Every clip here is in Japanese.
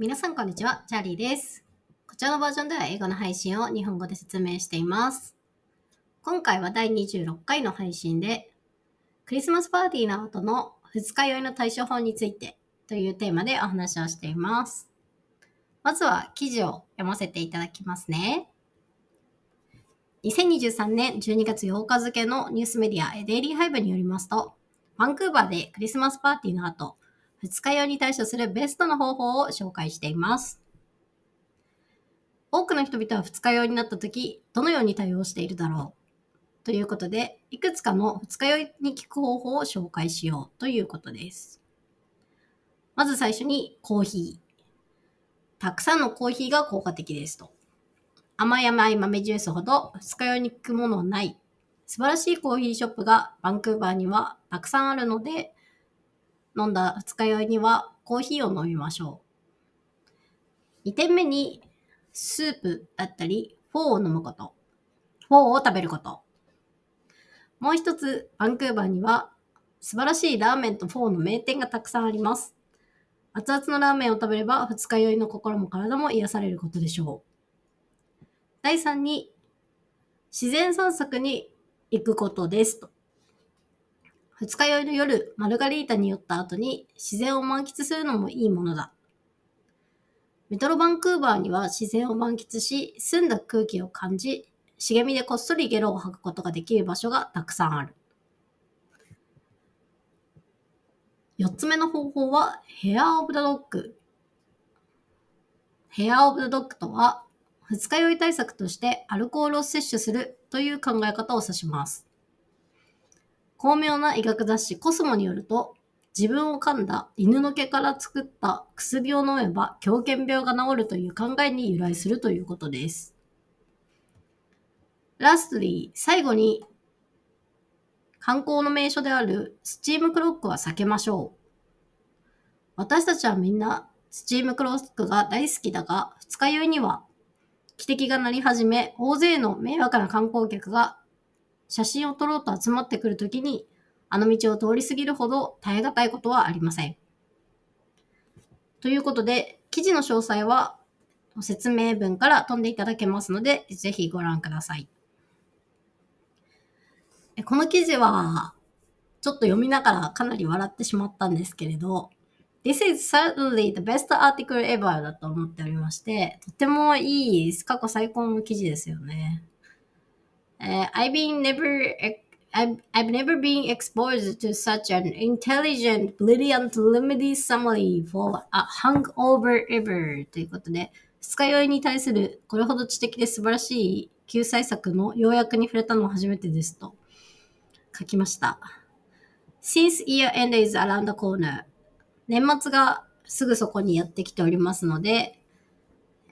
皆さんこんにちは、チャーリーです。こちらのバージョンでは英語の配信を日本語で説明しています。今回は第26回の配信で、クリスマスパーティーの後の二日酔いの対処法についてというテーマでお話をしています。まずは記事を読ませていただきますね。2023年12月8日付のニュースメディアデイリーハイブによりますと、バンクーバーでクリスマスパーティーの後、二日酔いに対処するベストな方法を紹介しています。多くの人々は二日酔いになった時、どのように対応しているだろうということで、いくつかの二日酔いに効く方法を紹介しようということです。まず最初にコーヒー。たくさんのコーヒーが効果的ですと。甘い甘い豆ジュースほど二日酔いに効くものはない。素晴らしいコーヒーショップがバンクーバーにはたくさんあるので、飲んだ二日酔いにはコーヒーを飲みましょう。2点目にスープだったりフォーを飲むこと。フォーを食べること。もう一つ、バンクーバーには素晴らしいラーメンとフォーの名店がたくさんあります。熱々のラーメンを食べれば二日酔いの心も体も癒されることでしょう。第3に、自然散策に行くことですと。二日酔いの夜、マルガリータに酔った後に自然を満喫するのもいいものだ。メトロバンクーバーには自然を満喫し、澄んだ空気を感じ、茂みでこっそりゲロを吐くことができる場所がたくさんある。四つ目の方法は、 hair of the dog。hair of the dog とは、二日酔い対策としてアルコールを摂取するという考え方を指します。巧妙な医学雑誌コスモによると、自分を噛んだ犬の毛から作った薬を飲めば狂犬病が治るという考えに由来するということです。ラストリー、最後に観光の名所であるスチームクロックは避けましょう。私たちはみんなスチームクロックが大好きだが、二日酔いには汽笛が鳴り始め、大勢の迷惑な観光客が写真を撮ろうと集まってくるときに、あの道を通り過ぎるほど耐え難いことはありません。ということで、記事の詳細は説明文から飛んでいただけますので、ぜひご覧ください。この記事は、ちょっと読みながらかなり笑ってしまったんですけれど、This is certainly the best article ever だと思っておりまして、とてもいい、過去最高の記事ですよね。Uh, I've been never I've, I've never been exposed to such an intelligent, brilliant, limited summary for a hangover ever ということで、二日酔いに対するこれほど知的で素晴らしい救済策の要約に触れたのは初めてですと書きました。Since year end is around the corner 年末がすぐそこにやってきておりますので、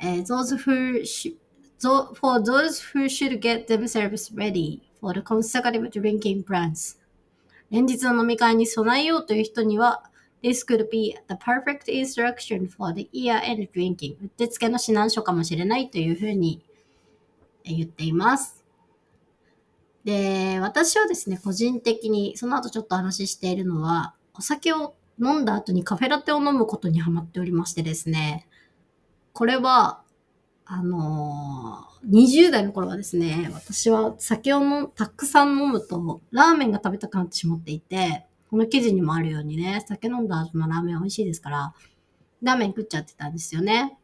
えー those who sh- tho- for those who should get themselves ready for the consecutive drinking plans 連日の飲み会に備えようという人には This could be the perfect instruction for the year-end drinking うってつけの指南書かもしれないというふうに言っています。で、私はですね、個人的にその後ちょっと話しているのは、お酒を飲んだ後にカフェラテを飲むことにハマっておりましてですね、これは、あのー20代の頃はですね、私は酒をのたくさん飲むと、ラーメンが食べたくなってしまっていて、この記事にもあるようにね、酒飲んだ後のラーメン美味しいですから、ラーメン食っちゃってたんですよね。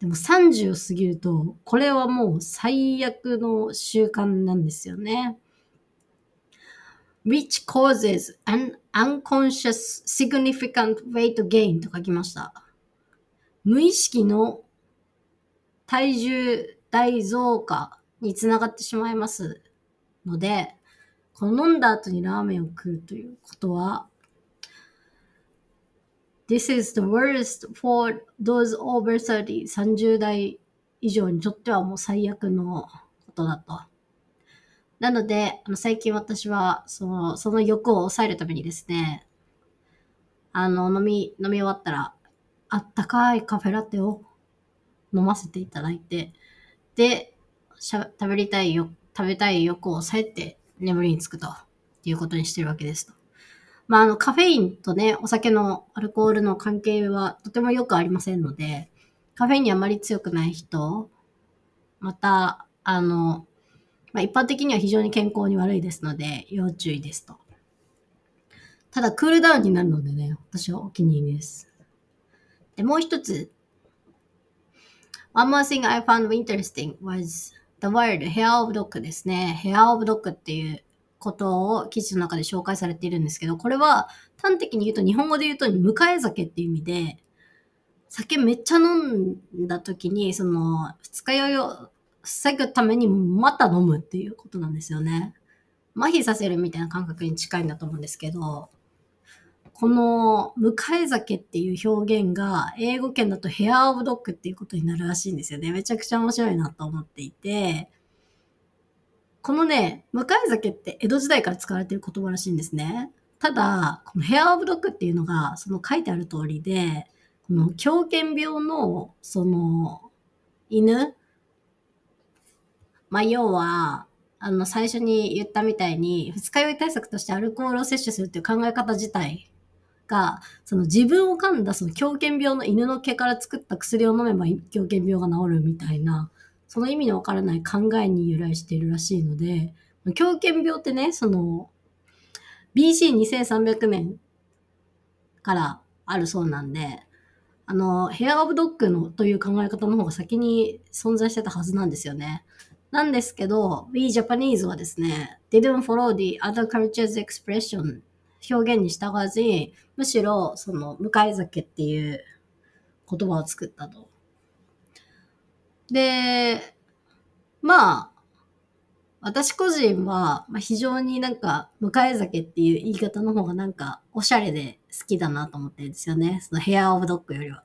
でも30を過ぎると、これはもう最悪の習慣なんですよね。which causes an unconscious significant weight gain と書きました。無意識の体重大増加につながってしまいますので、この飲んだ後にラーメンを食うということは、This is the worst for those over 30, 30代以上にとってはもう最悪のことだと。なので、あの最近私はその、その欲を抑えるためにですね、あの、飲み、飲み終わったら、あったかいカフェラテを飲ませていただいて、で、しゃ食べたいよ、食べたい欲を抑えて眠りにつくということにしてるわけですと。まあ、あの、カフェインとね、お酒のアルコールの関係はとてもよくありませんので、カフェインにあまり強くない人、また、あの、まあ、一般的には非常に健康に悪いですので、要注意ですと。ただ、クールダウンになるのでね、私はお気に入りです。で、もう一つ。One more thing I found interesting was the word hair of dog ですね。hair of dog っていうことを記事の中で紹介されているんですけど、これは端的に言うと日本語で言うと迎え酒っていう意味で、酒めっちゃ飲んだ時に、その、二日酔いを防ぐためにまた飲むっていうことなんですよね。麻痺させるみたいな感覚に近いんだと思うんですけど、この迎え酒っていう表現が英語圏だとヘアオブドッグっていうことになるらしいんですよね。めちゃくちゃ面白いなと思っていて、このね、迎え酒って江戸時代から使われている言葉らしいんですね。ただ、このヘアオブドッグっていうのが、その書いてある通りで、この狂犬病の、その、犬まあ、要は、あの、最初に言ったみたいに、二日酔い対策としてアルコールを摂取するっていう考え方自体が、その自分を噛んだその狂犬病の犬の毛から作った薬を飲めば狂犬病が治るみたいな、その意味のわからない考えに由来しているらしいので、狂犬病ってね、その、BC2300 年からあるそうなんで、あの、ヘアオブドッグのという考え方の方が先に存在してたはずなんですよね。なんですけど、We Japanese はですね、didn't follow the other culture's expression 表現に従わずに、むしろ、その、迎え酒っていう言葉を作ったと。で、まあ、私個人は、ま、非常になんか、迎え酒っていう言い方の方がなんか、おしゃれで好きだなと思ってるんですよね。そのヘアオブドッグよりは。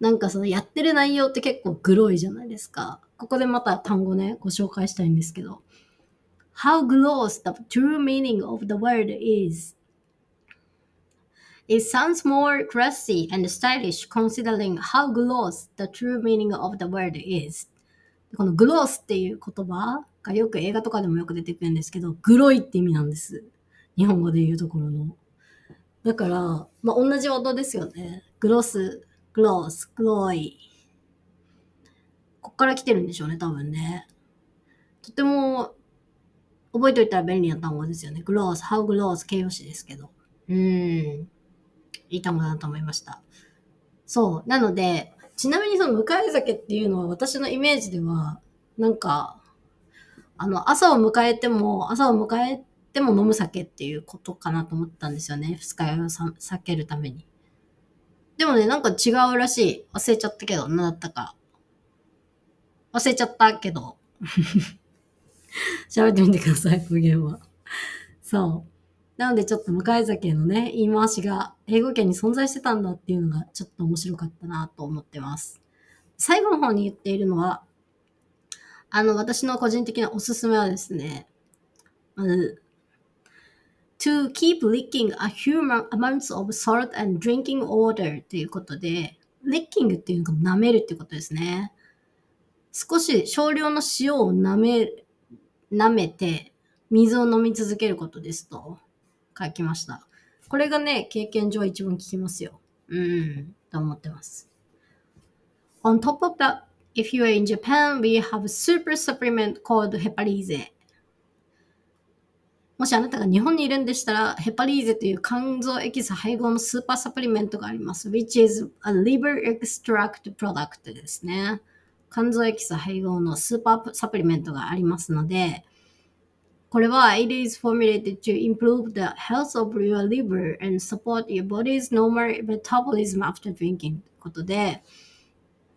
なんかそのやってる内容って結構グロいじゃないですか。ここでまた単語ね、ご紹介したいんですけど。How gross the true meaning of the word is. It sounds more classy and stylish considering how gross the true meaning of the word is. このグロースっていう言葉がよく映画とかでもよく出てくるんですけど、グロいって意味なんです。日本語で言うところの。だから、まあ、同じ音ですよね。グロス、グロース、グローイ。こっから来てるんでしょうね、多分ね。とても、覚えておいたら便利な単語ですよね。グロース、ハウグロース、形容詞ですけど。うん。いい単語だなと思いました。そう。なので、ちなみにその迎え酒っていうのは私のイメージでは、なんか、あの、朝を迎えても、朝を迎えても飲む酒っていうことかなと思ったんですよね。二日酔いを避けるために。でもね、なんか違うらしい。忘れちゃったけど、何だったか。忘れちゃったけど。喋ってみてください、語源は。そう。なのでちょっと向酒のね、言い回しが英語圏に存在してたんだっていうのがちょっと面白かったなと思ってます。最後の方に言っているのは、あの、私の個人的なおすすめはですね、まず、to keep licking a human amount of salt and drinking water ということで、licking っていうのが舐めるっていうことですね。少し少量の塩を舐める、舐めて、水を飲み続けることですと書きました。これがね、経験上一番効きますよ。うん、と思ってます。On top of that, if you are in Japan, we have a super supplement called Heparize. もしあなたが日本にいるんでしたら、ヘパリーゼという肝臓エキス配合のスーパーサプリメントがあります。which is a liver extract product ですね。肝臓エキス配合のスーパーサプリメントがありますので、これは it is formulated to improve the health of your liver and support your body's normal metabolism after drinking ということで、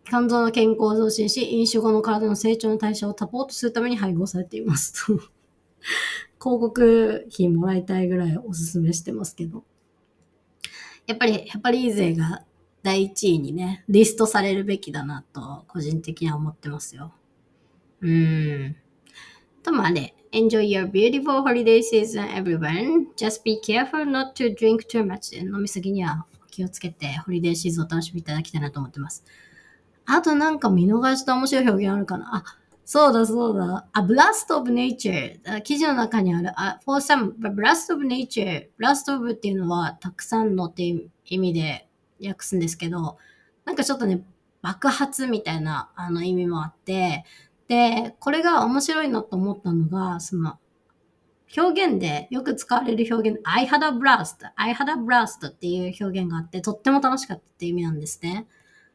肝臓の健康を増進し、飲酒後の体の成長の代謝をサポートするために配合されていますと 広告費もらいたいぐらいおすすめしてますけど。やっぱりヘパリーゼが第一位にね、リストされるべきだなと、個人的には思ってますよ。うーん。とまあね、enjoy your beautiful holiday season everyone. Just be careful not to drink too much. 飲みすぎには気をつけて、ホリデーシーズンを楽しみいただきたいなと思ってます。あとなんか見逃した面白い表現あるかな？あ、そうだそうだ。あ、blast of nature。記事の中にある、あ、for some, blast of nature。blast of っていうのはたくさんのって意味で訳すんですけど、なんかちょっとね、爆発みたいなあの意味もあって、で、これが面白いなと思ったのが、その、表現でよく使われる表現、I had a blast, I had a blast っていう表現があって、とっても楽しかったっていう意味なんですね。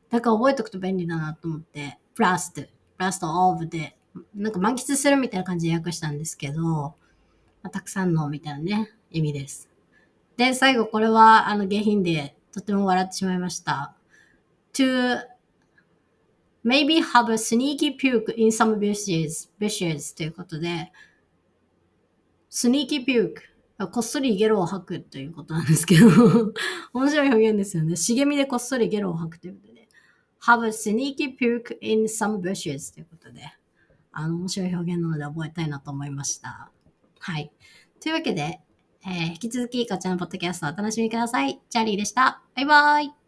だから覚えておくと便利だなと思って、blast, blast of で、なんか満喫するみたいな感じで訳したんですけど、まあ、たくさんのみたいなね、意味です。で、最後これはあの下品でとても笑ってしまいました。to maybe have a sneaky puke in some bushes, bushes ということで、スニーキーピューク。こっそりゲロを吐くということなんですけど 面白い表現ですよね。茂みでこっそりゲロを吐くということで。have a sneaky puke in some bushes ということで。あの、面白い表現なので覚えたいなと思いました。はい。というわけで、えー、引き続きこちらのポッドキャストをお楽しみください。チャーリーでした。バイバイ。